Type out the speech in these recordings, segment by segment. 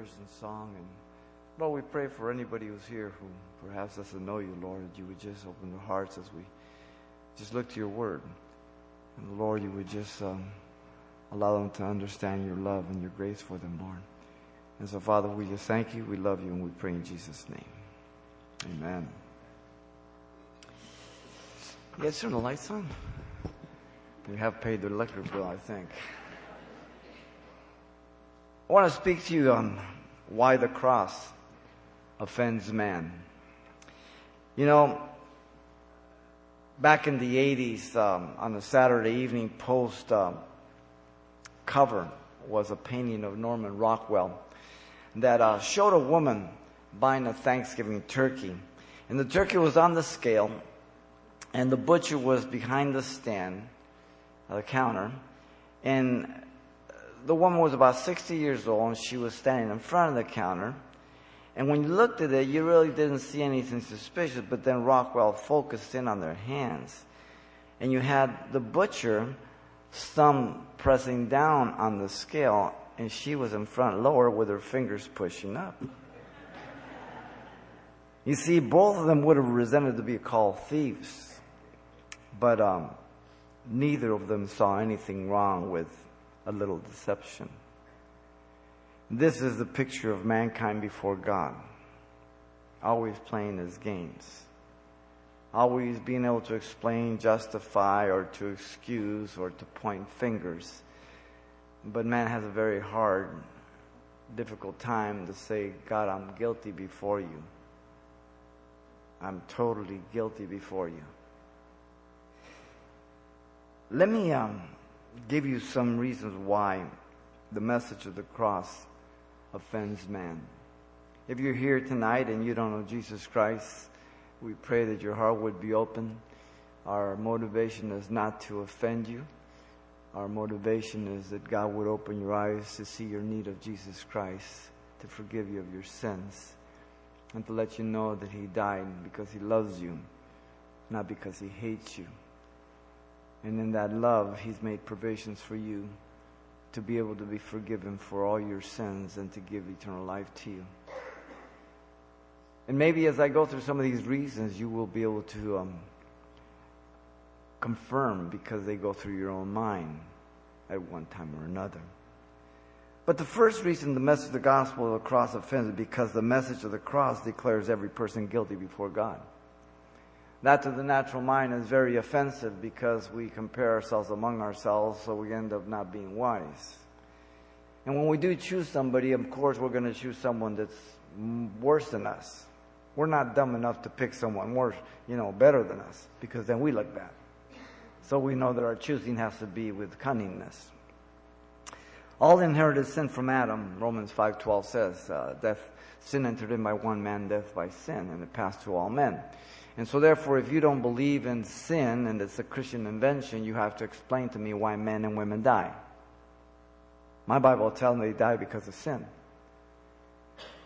prayers and song. And Lord, we pray for anybody who's here who perhaps doesn't know you, Lord, that you would just open their hearts as we just look to your word. And Lord, you would just um, allow them to understand your love and your grace for them, Lord. And so, Father, we just thank you, we love you, and we pray in Jesus' name. Amen. You guys turn the lights on? You have paid the electric bill, I think. I want to speak to you on why the cross offends man. You know, back in the 80s, um, on the Saturday Evening Post um, cover was a painting of Norman Rockwell that uh, showed a woman buying a Thanksgiving turkey. And the turkey was on the scale, and the butcher was behind the stand, uh, the counter, and the woman was about 60 years old, and she was standing in front of the counter. And when you looked at it, you really didn't see anything suspicious, but then Rockwell focused in on their hands. And you had the butcher thumb pressing down on the scale, and she was in front lower with her fingers pushing up. You see, both of them would have resented to be called thieves, but um, neither of them saw anything wrong with a little deception. This is the picture of mankind before God, always playing his games, always being able to explain, justify, or to excuse, or to point fingers. But man has a very hard, difficult time to say, God, I'm guilty before you. I'm totally guilty before you. Let me um, give you some reasons why the message of the cross offends man. If you're here tonight and you don't know Jesus Christ, we pray that your heart would be open. Our motivation is not to offend you. Our motivation is that God would open your eyes to see your need of Jesus Christ, to forgive you of your sins, and to let you know that He died because He loves you, not because He hates you. And in that love, He's made provisions for you to be able to be forgiven for all your sins and to give eternal life to you. And maybe as I go through some of these reasons, you will be able to um, confirm because they go through your own mind at one time or another. But the first reason the message of the gospel of the cross offends is because the message of the cross declares every person guilty before God. That to the natural mind is very offensive because we compare ourselves among ourselves, so we end up not being wise. And when we do choose somebody, of course, we're going to choose someone that's worse than us. We're not dumb enough to pick someone worse, you know, better than us, because then we look bad. So we know that our choosing has to be with cunningness. All inherited sin from Adam, Romans 5.12 says, uh, death, sin entered in by one man, death by sin, and it passed to all men. And so, therefore, if you don't believe in sin and it's a Christian invention, you have to explain to me why men and women die. My Bible tells me they die because of sin.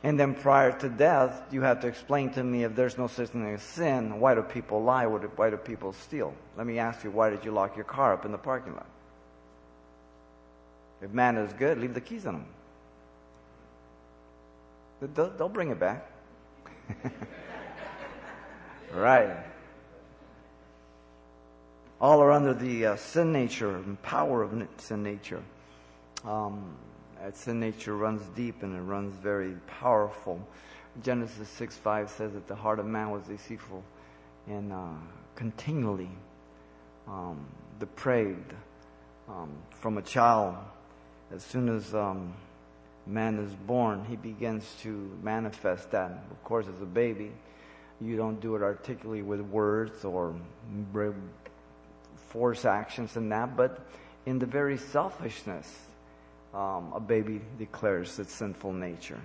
And then prior to death, you have to explain to me if there's no such thing as sin, why do people lie? Why do people steal? Let me ask you, why did you lock your car up in the parking lot? If man is good, leave the keys on him. They'll, they'll bring it back. Right. All are under the uh, sin nature and power of sin nature. Um, that sin nature runs deep and it runs very powerful. Genesis 6 5 says that the heart of man was deceitful and uh, continually um, depraved um, from a child. As soon as um, man is born, he begins to manifest that. Of course, as a baby, you don't do it articulately with words or force actions and that, but in the very selfishness, um, a baby declares its sinful nature.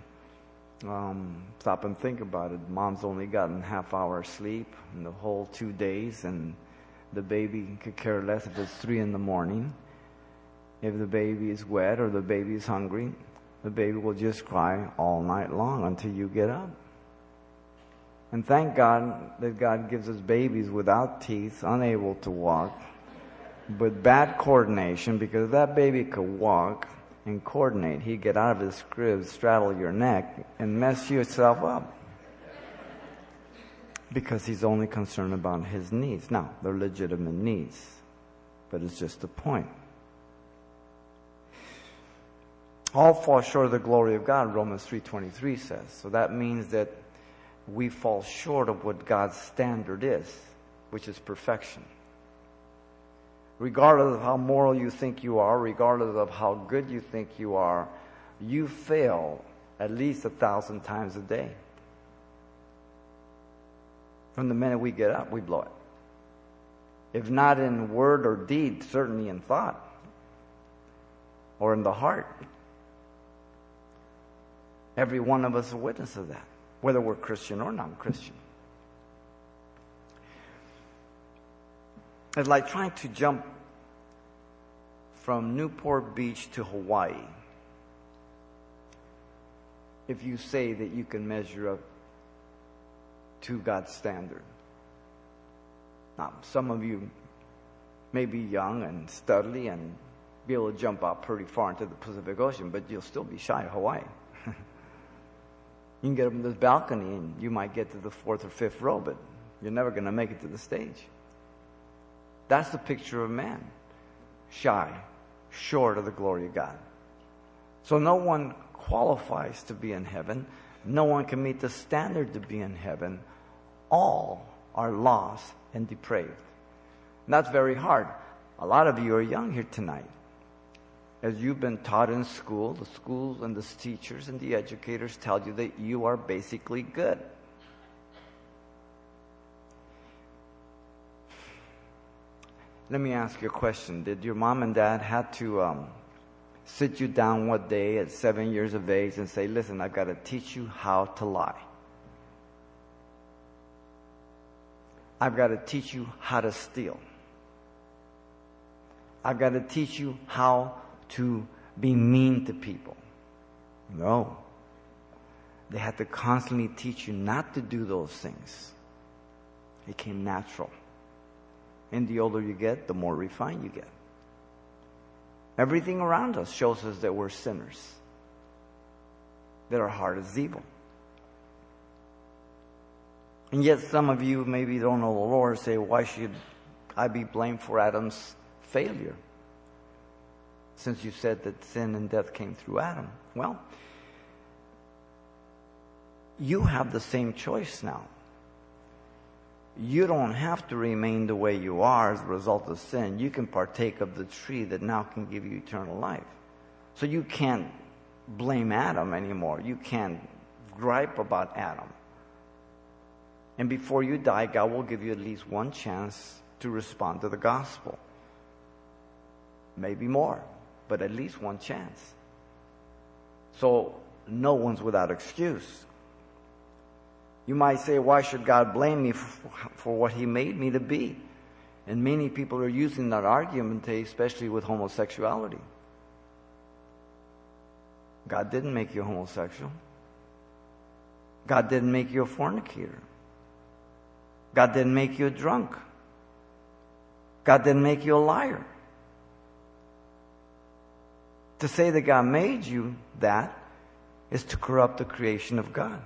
Um, stop and think about it. Mom's only gotten half hour sleep in the whole two days, and the baby could care less if it's three in the morning. If the baby is wet or the baby is hungry, the baby will just cry all night long until you get up. And thank God that God gives us babies without teeth, unable to walk, with bad coordination, because if that baby could walk, and coordinate. He'd get out of his crib, straddle your neck, and mess yourself up. Because he's only concerned about his needs. Now, they're legitimate needs, but it's just a point. All fall short of the glory of God, Romans 3.23 says. So that means that we fall short of what God's standard is, which is perfection regardless of how moral you think you are, regardless of how good you think you are, you fail at least a thousand times a day. From the minute we get up, we blow it. If not in word or deed, certainly in thought or in the heart. Every one of us is a witness of that, whether we're Christian or non Christian. It's like trying to jump from Newport Beach to Hawaii. If you say that you can measure up to God's standard. Now, some of you may be young and studly and be able to jump out pretty far into the Pacific Ocean, but you'll still be shy of Hawaii. you can get up on this balcony and you might get to the fourth or fifth row, but you're never going to make it to the stage. That's the picture of man. Shy, short of the glory of God. So no one qualifies to be in heaven. No one can meet the standard to be in heaven. All are lost and depraved. And that's very hard. A lot of you are young here tonight. As you've been taught in school, the schools and the teachers and the educators tell you that you are basically good. Let me ask you a question. Did your mom and dad have to um, sit you down one day at seven years of age and say, listen, I've got to teach you how to lie? I've got to teach you how to steal. I've got to teach you how to be mean to people. No. They had to constantly teach you not to do those things. It came natural. And the older you get, the more refined you get. Everything around us shows us that we're sinners, that our heart is evil. And yet, some of you maybe don't know the Lord say, Why should I be blamed for Adam's failure? Since you said that sin and death came through Adam. Well, you have the same choice now you don't have to remain the way you are as a result of sin. You can partake of the tree that now can give you eternal life. So you can't blame Adam anymore. You can't gripe about Adam. And before you die, God will give you at least one chance to respond to the gospel. Maybe more, but at least one chance. So no one's without excuse. You might say, why should God blame me for, what he made me to be? And many people are using that argument, especially with homosexuality. God didn't make you homosexual. God didn't make you a fornicator. God didn't make you a drunk. God didn't make you a liar. To say that God made you that is to corrupt the creation of God.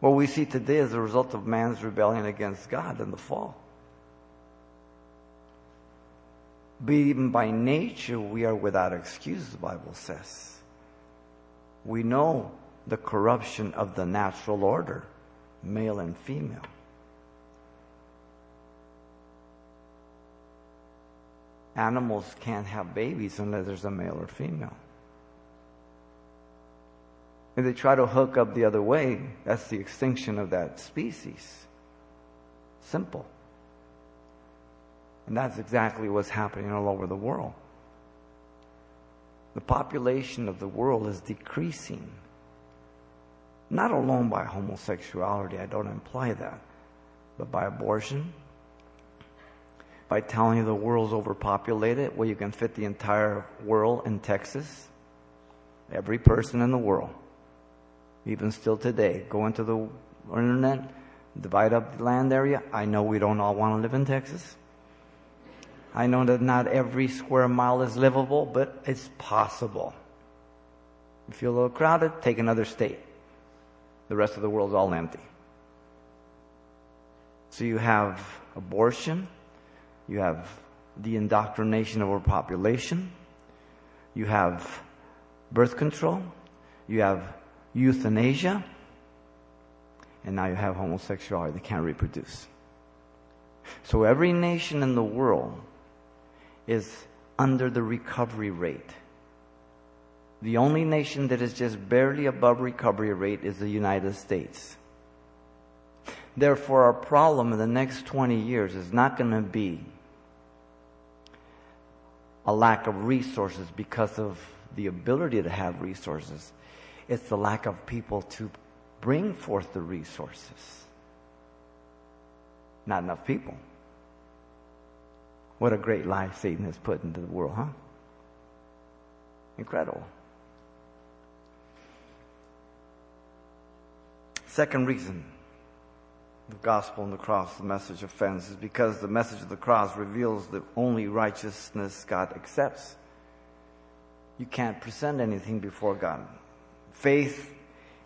What we see today is a result of man's rebellion against God and the fall. But even by nature, we are without excuse, the Bible says. We know the corruption of the natural order, male and female. Animals can't have babies unless there's a male or female. If they try to hook up the other way, that's the extinction of that species. Simple. And that's exactly what's happening all over the world. The population of the world is decreasing. Not alone by homosexuality, I don't imply that, but by abortion, by telling you the world's overpopulated, where you can fit the entire world in Texas, every person in the world even still today. Go into the internet, divide up the land area. I know we don't all want to live in Texas. I know that not every square mile is livable, but it's possible. If You feel a little crowded, take another state. The rest of the world's all empty. So you have abortion, you have the indoctrination of our population, you have birth control, you have euthanasia, and now you have homosexuality. that can't reproduce. So every nation in the world is under the recovery rate. The only nation that is just barely above recovery rate is the United States. Therefore, our problem in the next 20 years is not going to be a lack of resources because of the ability to have resources. It's the lack of people to bring forth the resources. Not enough people. What a great life Satan has put into the world, huh? Incredible. Second reason the gospel and the cross, the message offends, is because the message of the cross reveals the only righteousness God accepts. You can't present anything before God. Faith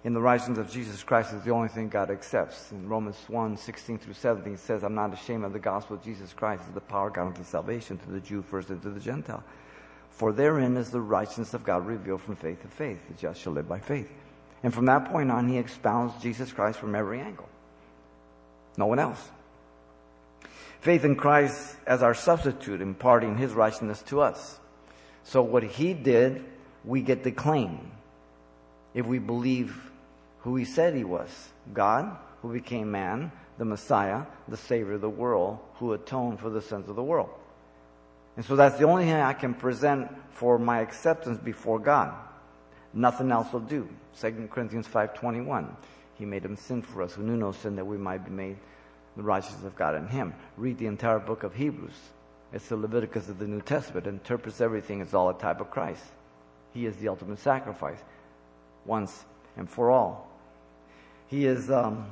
in the righteousness of Jesus Christ is the only thing God accepts. In Romans 1, 16 through 17, it says, I'm not ashamed of the gospel of Jesus Christ. It's the power of God unto salvation to the Jew first and to the Gentile. For therein is the righteousness of God revealed from faith to faith. The just shall live by faith. And from that point on, he expounds Jesus Christ from every angle. No one else. Faith in Christ as our substitute, imparting his righteousness to us. So what he did, we get to claim. If we believe who he said he was God, who became man, the Messiah, the Savior of the world, who atoned for the sins of the world. And so that's the only thing I can present for my acceptance before God. Nothing else will do. 2 Corinthians 5.21. He made him sin for us who knew no sin that we might be made the righteousness of God in him. Read the entire book of Hebrews. It's the Leviticus of the New Testament. It interprets everything. It's all a type of Christ. He is the ultimate sacrifice. Once and for all. He is, um,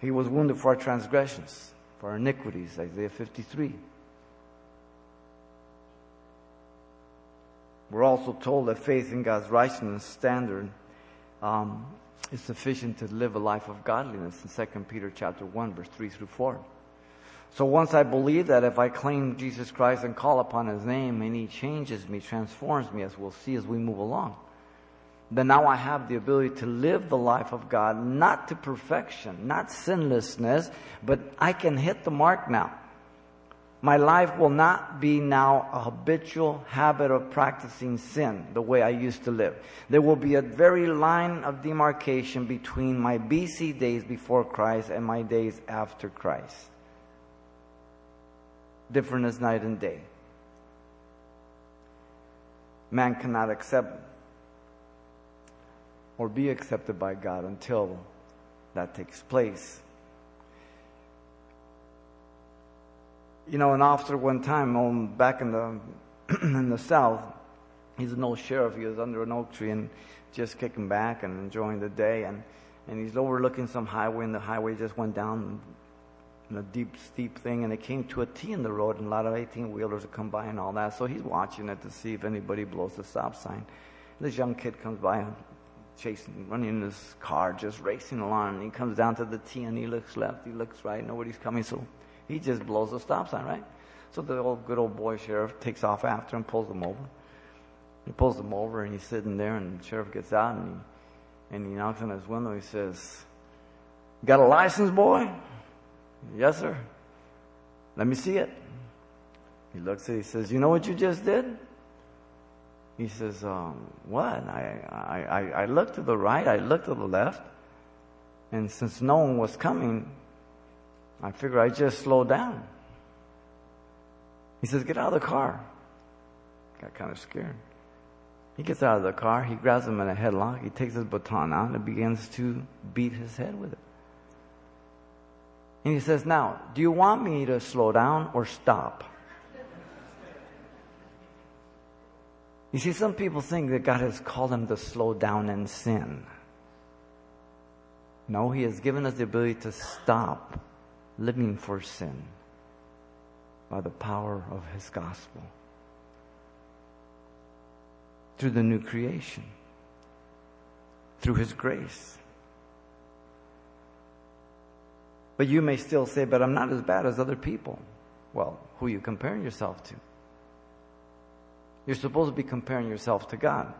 he was wounded for our transgressions, for our iniquities, Isaiah 53. We're also told that faith in God's righteousness standard um, is sufficient to live a life of godliness in 2 Peter chapter 1 verse 3 through 4. So once I believe that if I claim Jesus Christ and call upon his name and he changes me, transforms me as we'll see as we move along, then now I have the ability to live the life of God, not to perfection, not sinlessness, but I can hit the mark now. My life will not be now a habitual habit of practicing sin the way I used to live. There will be a very line of demarcation between my BC days before Christ and my days after Christ. Different as night and day. Man cannot accept or be accepted by God until that takes place. You know, an officer one time on back in the in the south, he's an old sheriff. He was under an oak tree and just kicking back and enjoying the day, and and he's overlooking some highway, and the highway just went down in a deep, steep thing, and it came to a T in the road, and a lot of 18 wheelers come by and all that. So he's watching it to see if anybody blows the stop sign. This young kid comes by, chasing, running in his car, just racing along. And he comes down to the T and he looks left, he looks right, nobody's coming, so he just blows the stop sign, right? So the old good old boy sheriff takes off after him, pulls him over. He pulls him over and he's sitting there and the sheriff gets out and he, and he knocks on his window. He says, Got a license, boy? Yes, sir. Let me see it. He looks at it. He says, You know what you just did? He says, um, What? I, I, I looked to the right, I looked to the left, and since no one was coming, I figure I'd just slow down. He says, Get out of the car. Got kind of scared. He gets out of the car, he grabs him in a headlock, he takes his baton out and begins to beat his head with it. And he says, Now, do you want me to slow down or stop? You see, some people think that God has called them to slow down and sin. No, He has given us the ability to stop living for sin. by the power of his gospel. Through the new creation. Through his grace. But you may still say, but I'm not as bad as other people. Well, who are you comparing yourself to? You're supposed to be comparing yourself to God.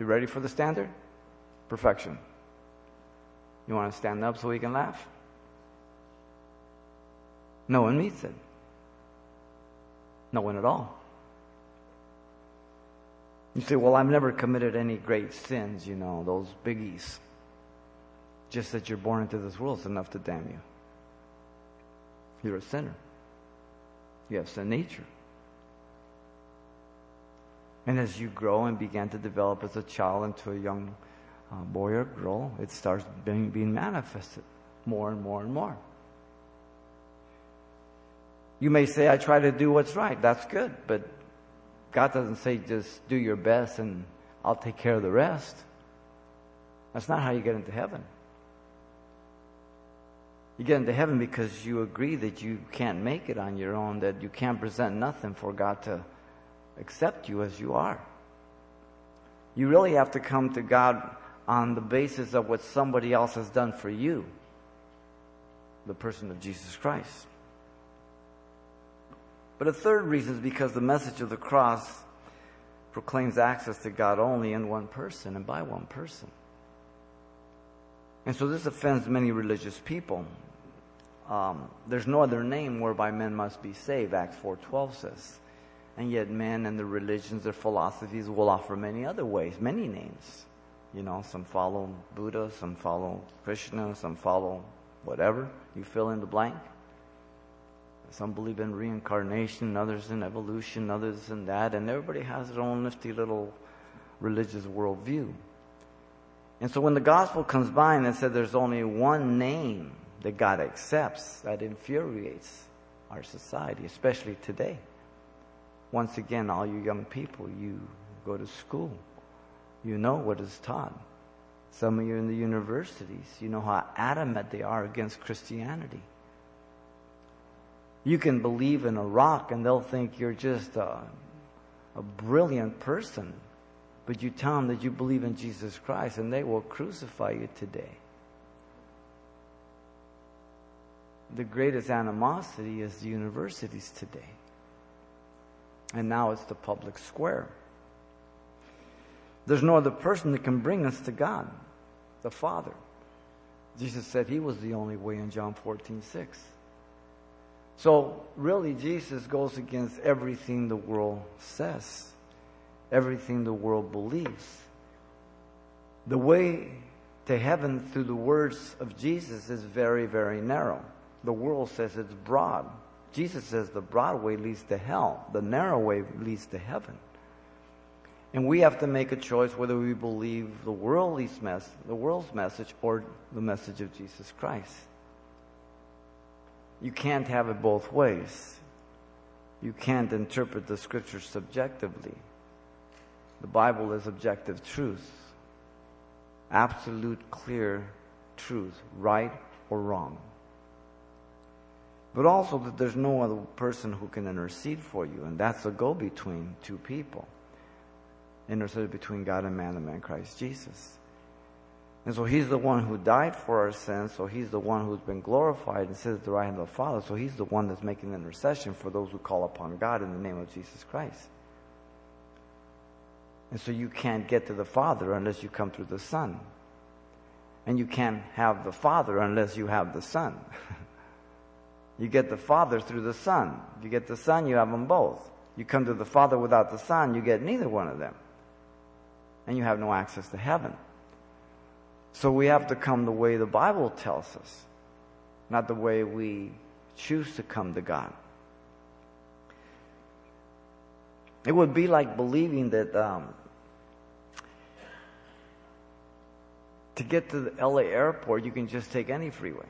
You ready for the standard? Perfection. You want to stand up so we can laugh? No one meets it. No one at all. You say, well, I've never committed any great sins, you know, those biggies. Just that you're born into this world is enough to damn you. You're a sinner. You have sin nature. And as you grow and begin to develop as a child into a young uh, boy or girl, it starts being, being manifested more and more and more. You may say, I try to do what's right. That's good. But God doesn't say just do your best and I'll take care of the rest. That's not how you get into heaven. You get into heaven because you agree that you can't make it on your own, that you can't present nothing for God to accept you as you are. You really have to come to God on the basis of what somebody else has done for you the person of Jesus Christ. But a third reason is because the message of the cross proclaims access to God only in one person and by one person. And so this offends many religious people. Um, there's no other name whereby men must be saved, Acts 4.12 says. And yet men and their religions, their philosophies will offer many other ways, many names. You know, some follow Buddha, some follow Krishna, some follow whatever. You fill in the blank. Some believe in reincarnation, others in evolution, others in that, and everybody has their own nifty little religious worldview. And so when the gospel comes by and it said there's only one name that God accepts, that infuriates our society, especially today. Once again, all you young people, you go to school. You know what is taught. Some of you in the universities, you know how adamant they are against Christianity. You can believe in a rock and they'll think you're just a, a brilliant person. But you tell them that you believe in Jesus Christ and they will crucify you today. The greatest animosity is the universities today. And now it's the public square. There's no other person that can bring us to God, the Father. Jesus said he was the only way in John 14, 6. So, really, Jesus goes against everything the world says, everything the world believes. The way to heaven through the words of Jesus is very, very narrow. The world says it's broad. Jesus says the broad way leads to hell, the narrow way leads to heaven. And we have to make a choice whether we believe the world's, mess, the world's message or the message of Jesus Christ. You can't have it both ways. You can't interpret the scriptures subjectively. The Bible is objective truth, absolute, clear truth, right or wrong. But also that there's no other person who can intercede for you, and that's a go between two people. Intercede between God and man, the man Christ Jesus. And so he's the one who died for our sins. So he's the one who's been glorified and sits at the right hand of the Father. So he's the one that's making intercession for those who call upon God in the name of Jesus Christ. And so you can't get to the Father unless you come through the Son. And you can't have the Father unless you have the Son. you get the Father through the Son. If you get the Son, you have them both. You come to the Father without the Son, you get neither one of them. And you have no access to heaven. So we have to come the way the Bible tells us, not the way we choose to come to God. It would be like believing that um, to get to the LA airport, you can just take any freeway.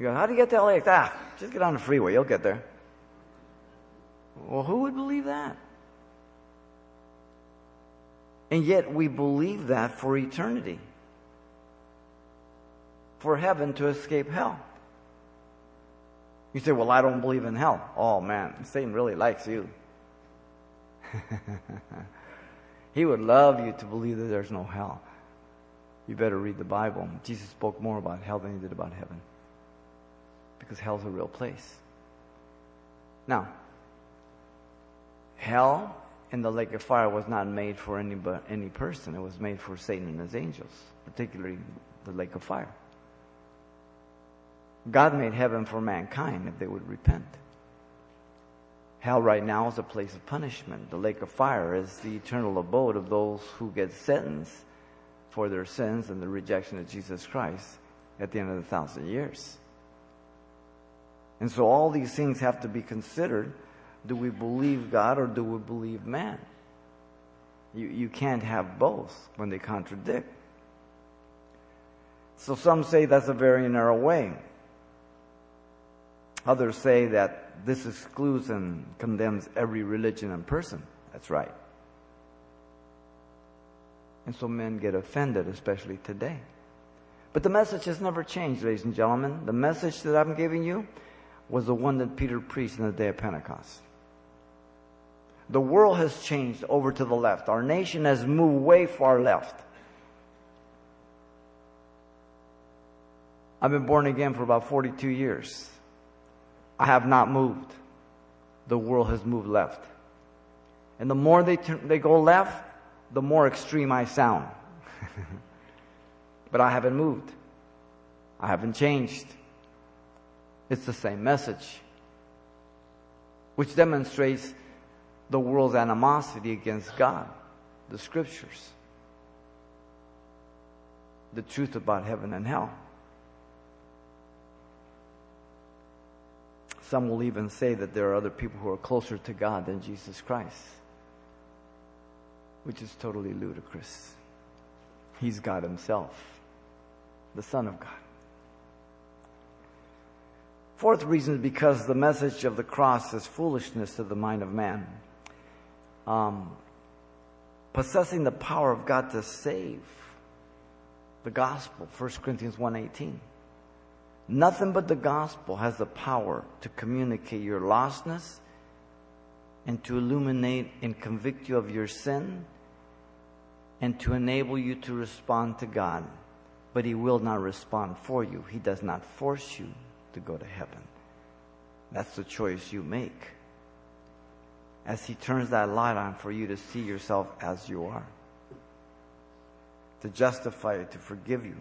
You go, how do you get to LA? Ah, just get on the freeway, you'll get there. Well, who would believe that? And yet we believe that for eternity. For heaven to escape hell. You say, well, I don't believe in hell. Oh man, Satan really likes you. he would love you to believe that there's no hell. You better read the Bible. Jesus spoke more about hell than he did about heaven. Because hell's a real place. Now, hell in the lake of fire was not made for any, any person. It was made for Satan and his angels, particularly the lake of fire. God made heaven for mankind if they would repent. Hell right now is a place of punishment. The lake of fire is the eternal abode of those who get sentenced for their sins and the rejection of Jesus Christ at the end of the thousand years. And so all these things have to be considered. Do we believe God or do we believe man? You, you can't have both when they contradict. So some say that's a very narrow way. Others say that this excludes and condemns every religion and person. That's right. And so men get offended, especially today. But the message has never changed, ladies and gentlemen. The message that I'm giving you was the one that Peter preached in the day of Pentecost. The world has changed over to the left. Our nation has moved way far left. I've been born again for about 42 years. I have not moved. The world has moved left. And the more they, turn, they go left, the more extreme I sound. but I haven't moved. I haven't changed. It's the same message, which demonstrates the world's animosity against God, the scriptures, the truth about heaven and hell. Some will even say that there are other people who are closer to God than Jesus Christ, which is totally ludicrous. He's God Himself, the Son of God. Fourth reason is because the message of the cross is foolishness to the mind of man. Um, possessing the power of God to save. The gospel, 1 Corinthians 1.18. Nothing but the gospel has the power to communicate your lostness and to illuminate and convict you of your sin and to enable you to respond to God. But He will not respond for you. He does not force you to go to heaven. That's the choice you make. As He turns that light on for you to see yourself as you are, to justify you, to forgive you.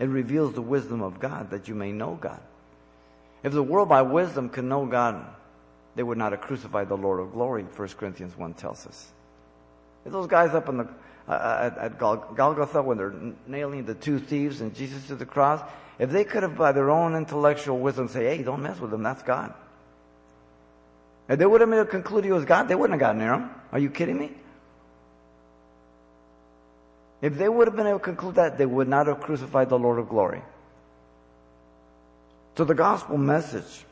It reveals the wisdom of God that you may know God. If the world by wisdom could know God, they would not have crucified the Lord of glory, 1 Corinthians 1 tells us. If those guys up in the, uh, at, at Golgotha when they're nailing the two thieves and Jesus to the cross, if they could have by their own intellectual wisdom say, hey, don't mess with them, that's God. If they would have conclusion he was God, they wouldn't have gotten near him. Are you kidding me? If they would have been able to conclude that, they would not have crucified the Lord of glory. So the gospel message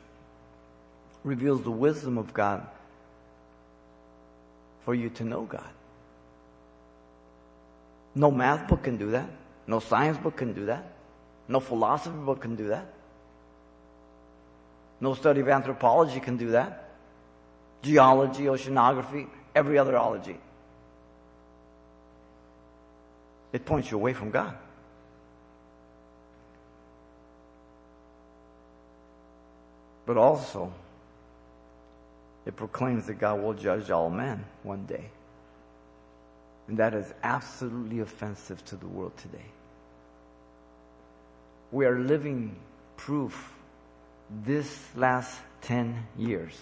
reveals the wisdom of God for you to know God. No math book can do that. No science book can do that. No philosophy book can do that. No study of anthropology can do that. Geology, oceanography, every other ology. It points you away from God. But also, it proclaims that God will judge all men one day. And that is absolutely offensive to the world today. We are living proof this last 10 years,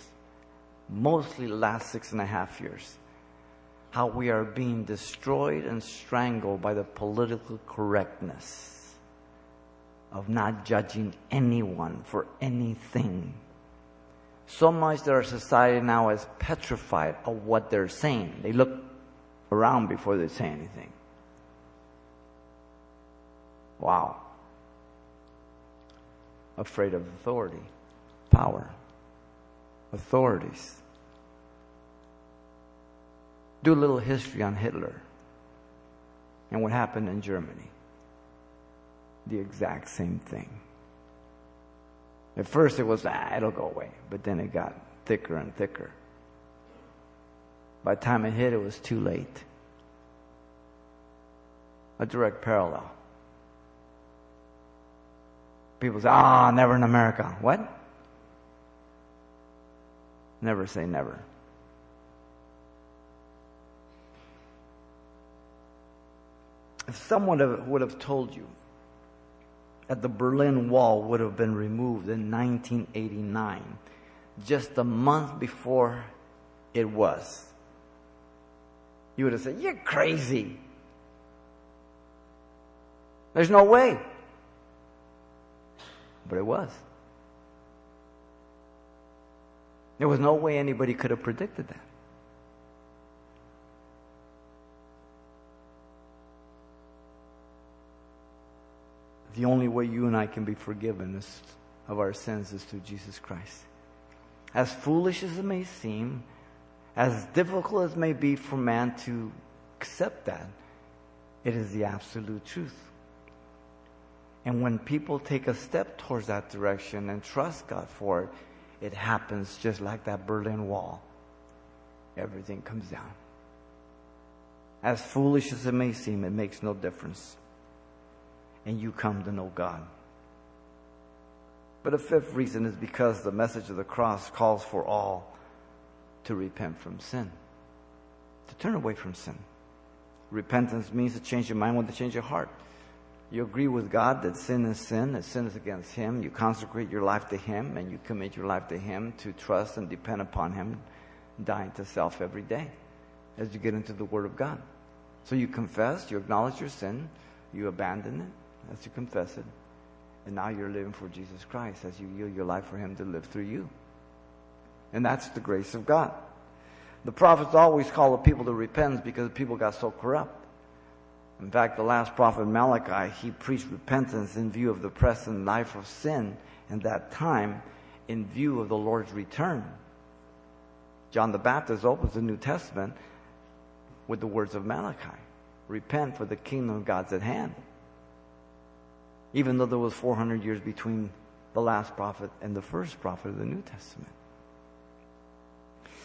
mostly the last six and a half years, how we are being destroyed and strangled by the political correctness of not judging anyone for anything. So much that our society now is petrified of what they're saying. They look around before they say anything. Wow. Afraid of authority, power, authorities. Do a little history on Hitler and what happened in Germany. The exact same thing. At first it was, ah, it'll go away. But then it got thicker and thicker. By the time it hit, it was too late. A direct parallel. People say, ah, oh, never in America. What? Never say never. If someone would have told you that the Berlin Wall would have been removed in 1989, just a month before it was, you would have said, You're crazy. There's no way. But it was. There was no way anybody could have predicted that. The only way you and I can be forgiven is of our sins is through Jesus Christ. As foolish as it may seem, as difficult as it may be for man to accept that, it is the absolute truth. And when people take a step towards that direction and trust God for it, it happens just like that Berlin Wall. Everything comes down. As foolish as it may seem, it makes no difference and you come to know God. But a fifth reason is because the message of the cross calls for all to repent from sin, to turn away from sin. Repentance means to change your mind, want to change your heart. You agree with God that sin is sin, that sin is against Him. You consecrate your life to Him, and you commit your life to Him to trust and depend upon Him, dying to self every day as you get into the Word of God. So you confess, you acknowledge your sin, you abandon it, as you confess it. And now you're living for Jesus Christ as you yield your life for Him to live through you. And that's the grace of God. The prophets always call the people to repentance because people got so corrupt. In fact, the last prophet Malachi, he preached repentance in view of the present life of sin and that time in view of the Lord's return. John the Baptist opens the New Testament with the words of Malachi Repent, for the kingdom of God's at hand even though there was 400 years between the last prophet and the first prophet of the New Testament.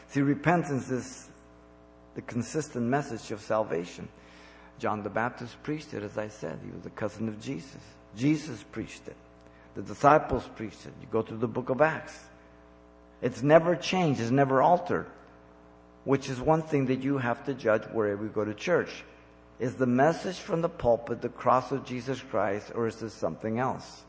See, repentance is the consistent message of salvation. John the Baptist preached it, as I said. He was a cousin of Jesus. Jesus preached it. The disciples preached it. You go through the book of Acts. It's never changed, it's never altered, which is one thing that you have to judge wherever you go to church. Is the message from the pulpit the cross of Jesus Christ, or is this something else?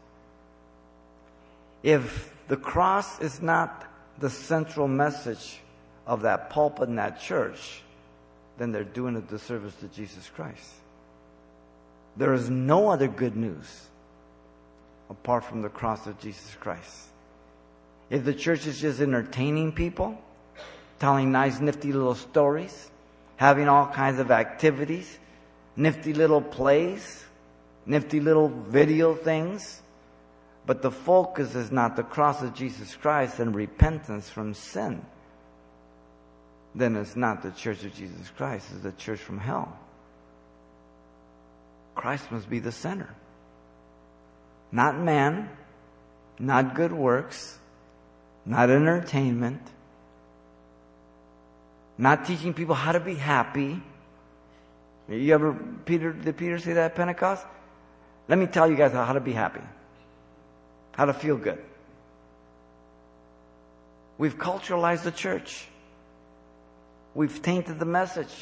If the cross is not the central message of that pulpit and that church, then they're doing a disservice to Jesus Christ. There is no other good news apart from the cross of Jesus Christ. If the church is just entertaining people, telling nice, nifty little stories, having all kinds of activities, nifty little plays, nifty little video things. But the focus is not the cross of Jesus Christ and repentance from sin. Then it's not the church of Jesus Christ, it's the church from hell. Christ must be the center. Not man, not good works, not entertainment, not teaching people how to be happy, you ever, Peter, did Peter say that at Pentecost? Let me tell you guys how to be happy, how to feel good. We've culturalized the church. We've tainted the message.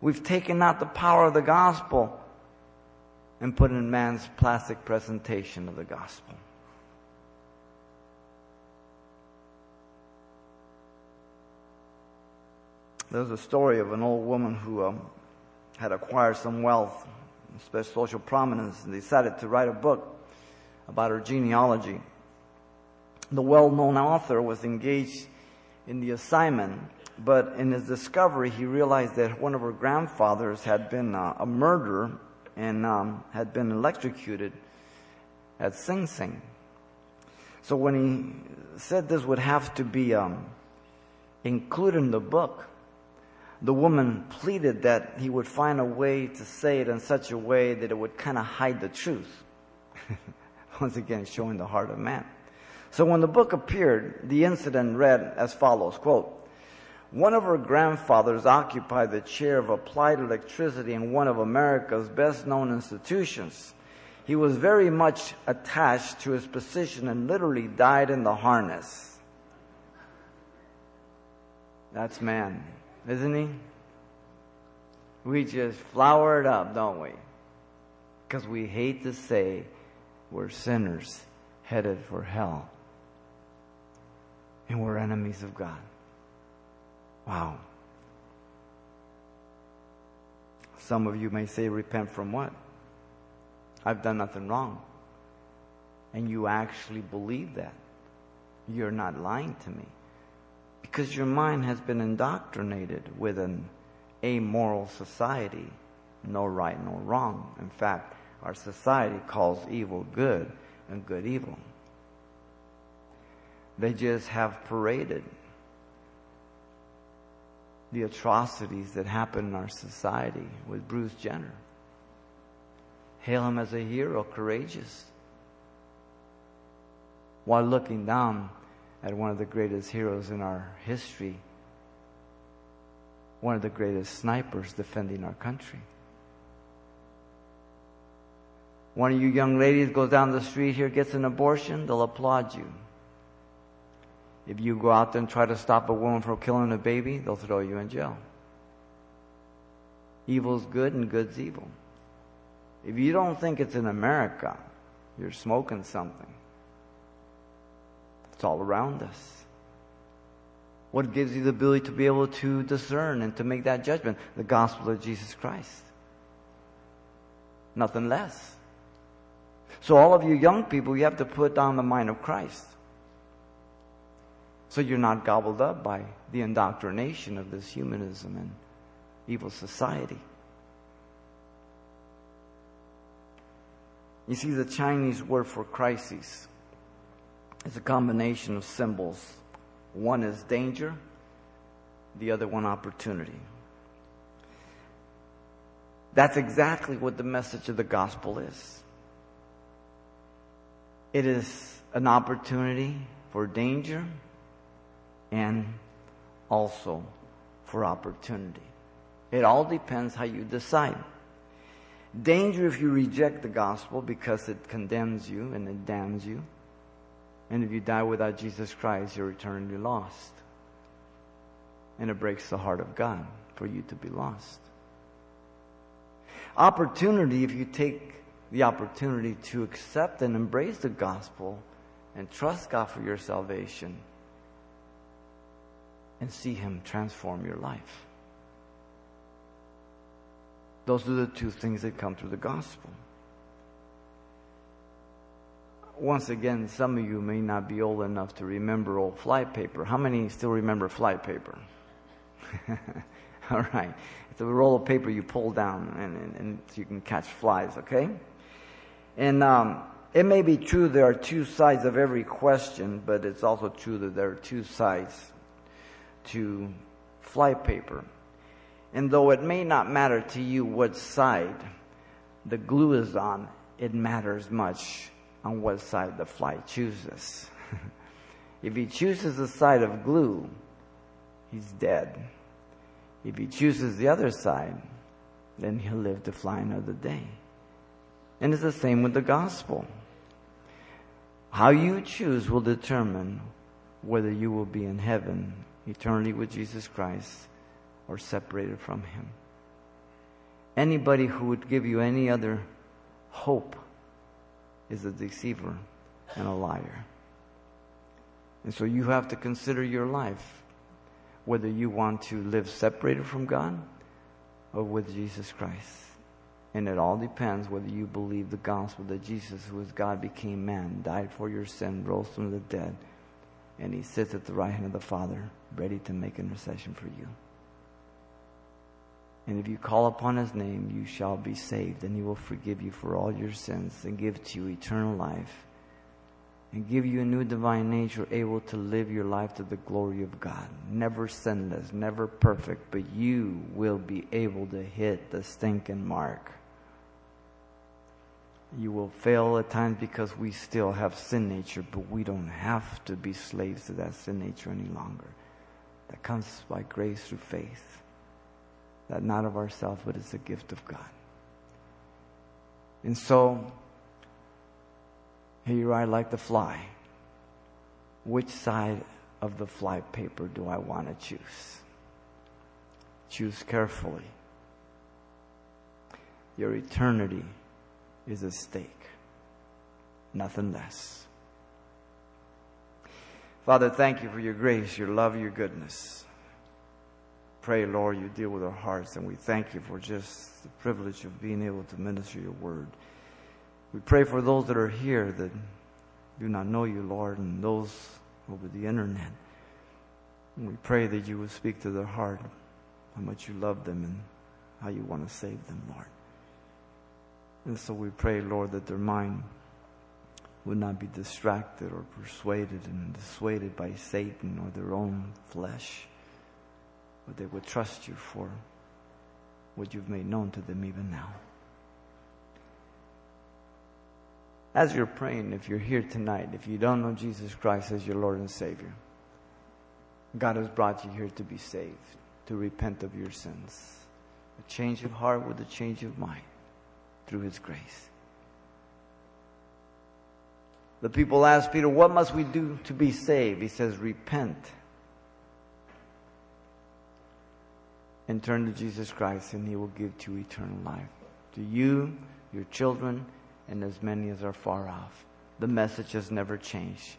We've taken out the power of the gospel and put in man's plastic presentation of the gospel. There's a story of an old woman who um, had acquired some wealth, especially social prominence, and decided to write a book about her genealogy. The well-known author was engaged in the assignment, but in his discovery, he realized that one of her grandfathers had been uh, a murderer and um, had been electrocuted at Sing Sing. So when he said this would have to be um, included in the book, the woman pleaded that he would find a way to say it in such a way that it would kind of hide the truth. Once again, showing the heart of man. So when the book appeared, the incident read as follows, quote, one of her grandfathers occupied the chair of applied electricity in one of America's best known institutions. He was very much attached to his position and literally died in the harness. That's man, isn't he? We just flower it up, don't we? Because we hate to say we're sinners headed for hell. And we're enemies of God. Wow. Some of you may say, repent from what? I've done nothing wrong. And you actually believe that. You're not lying to me. Because your mind has been indoctrinated with an amoral society. No right, no wrong. In fact, our society calls evil good and good evil. They just have paraded the atrocities that happen in our society with Bruce Jenner. Hail him as a hero, courageous. While looking down at one of the greatest heroes in our history, one of the greatest snipers defending our country. One of you young ladies goes down the street here, gets an abortion, they'll applaud you. If you go out there and try to stop a woman from killing a baby, they'll throw you in jail. Evil's good and good's evil. If you don't think it's in America, you're smoking something. It's all around us. What gives you the ability to be able to discern and to make that judgment? The gospel of Jesus Christ. Nothing less. So all of you young people, you have to put down the mind of Christ. So you're not gobbled up by the indoctrination of this humanism and evil society. You see, the Chinese word for crisis is a combination of symbols. One is danger, the other one opportunity. That's exactly what the message of the gospel is. It is an opportunity for danger and also for opportunity. It all depends how you decide. Danger if you reject the gospel because it condemns you and it damns you. And if you die without Jesus Christ, you're eternally lost. And it breaks the heart of God for you to be lost. Opportunity if you take the opportunity to accept and embrace the gospel and trust God for your salvation and see Him transform your life. Those are the two things that come through the gospel. Once again, some of you may not be old enough to remember old flypaper. How many still remember flypaper? All right. It's a roll of paper you pull down and, and, and you can catch flies, okay? And um, it may be true there are two sides of every question, but it's also true that there are two sides to flypaper. And though it may not matter to you what side the glue is on, it matters much on what side the fly chooses. if he chooses the side of glue, he's dead. If he chooses the other side, then he'll live to fly another day. And it's the same with the gospel. How you choose will determine whether you will be in heaven eternity with Jesus Christ or separated from Him. Anybody who would give you any other hope is a deceiver and a liar. And so you have to consider your life whether you want to live separated from God or with Jesus Christ. And it all depends whether you believe the gospel that Jesus, who is God, became man, died for your sin, rose from the dead, and he sits at the right hand of the Father, ready to make intercession for you. And if you call upon his name, you shall be saved, and he will forgive you for all your sins and give to you eternal life and give you a new divine nature able to live your life to the glory of God. Never sinless, never perfect, but you will be able to hit the stinking mark. You will fail at times because we still have sin nature, but we don't have to be slaves to that sin nature any longer. That comes by grace through faith. That not of ourselves, but it's a gift of God. And so, here you are like the fly. Which side of the fly paper do I want to choose? Choose carefully. Your eternity is at stake, nothing less. Father, thank you for your grace, your love, your goodness. Pray, Lord, you deal with our hearts, and we thank you for just the privilege of being able to minister your word. We pray for those that are here that do not know you, Lord, and those over the internet. We pray that you would speak to their heart how much you love them and how you want to save them, Lord. And so we pray, Lord, that their mind would not be distracted or persuaded and dissuaded by Satan or their own flesh, but they would trust you for what you've made known to them even now. As you're praying, if you're here tonight, if you don't know Jesus Christ as your Lord and Savior, God has brought you here to be saved, to repent of your sins, a change of heart with a change of mind through His grace. The people asked Peter, What must we do to be saved? He says, Repent and turn to Jesus Christ, and He will give to you eternal life. To you, your children, and as many as are far off. The message has never changed.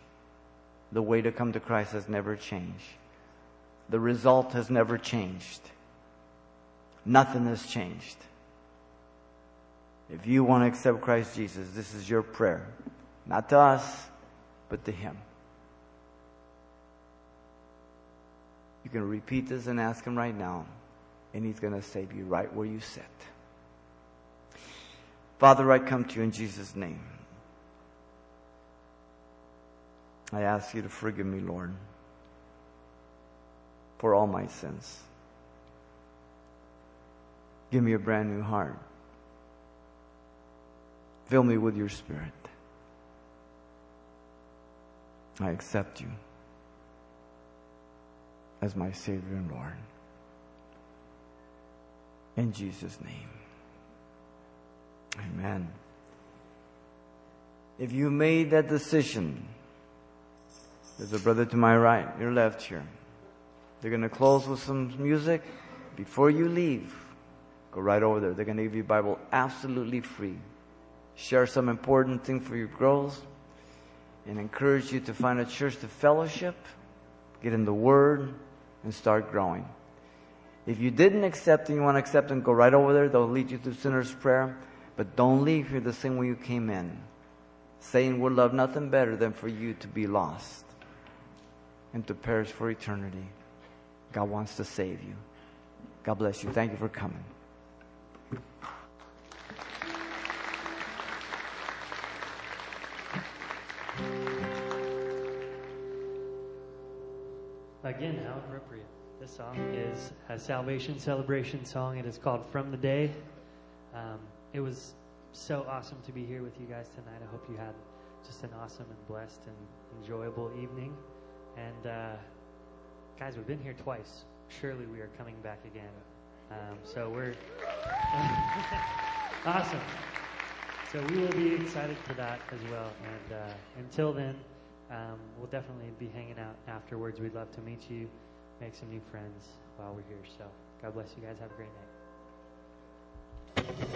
The way to come to Christ has never changed. The result has never changed. Nothing has changed. If you want to accept Christ Jesus, this is your prayer. Not to us, but to Him. You can repeat this and ask Him right now, and He's going to save you right where you sit. Father, I come to you in Jesus' name. I ask you to forgive me, Lord, for all my sins. Give me a brand new heart. Fill me with your spirit. I accept you as my Savior and Lord. In Jesus' name. Amen. If you made that decision, there's a brother to my right, your left here. They're going to close with some music. Before you leave, go right over there. They're going to give you Bible absolutely free. Share some important thing for your growth and encourage you to find a church to fellowship, get in the Word, and start growing. If you didn't accept and you want to accept and go right over there, they'll lead you to sinner's prayer. But don't leave here the same way you came in. Satan would love nothing better than for you to be lost and to perish for eternity. God wants to save you. God bless you. Thank you for coming. Again, how appropriate. This song is a salvation celebration song. It is called From the Day. Um, it was so awesome to be here with you guys tonight. I hope you had just an awesome and blessed and enjoyable evening. And uh, guys, we've been here twice. Surely we are coming back again. Um, so we're awesome. So we will be excited for that as well. And uh, until then, um, we'll definitely be hanging out afterwards. We'd love to meet you, make some new friends while we're here. So God bless you guys. Have a great night.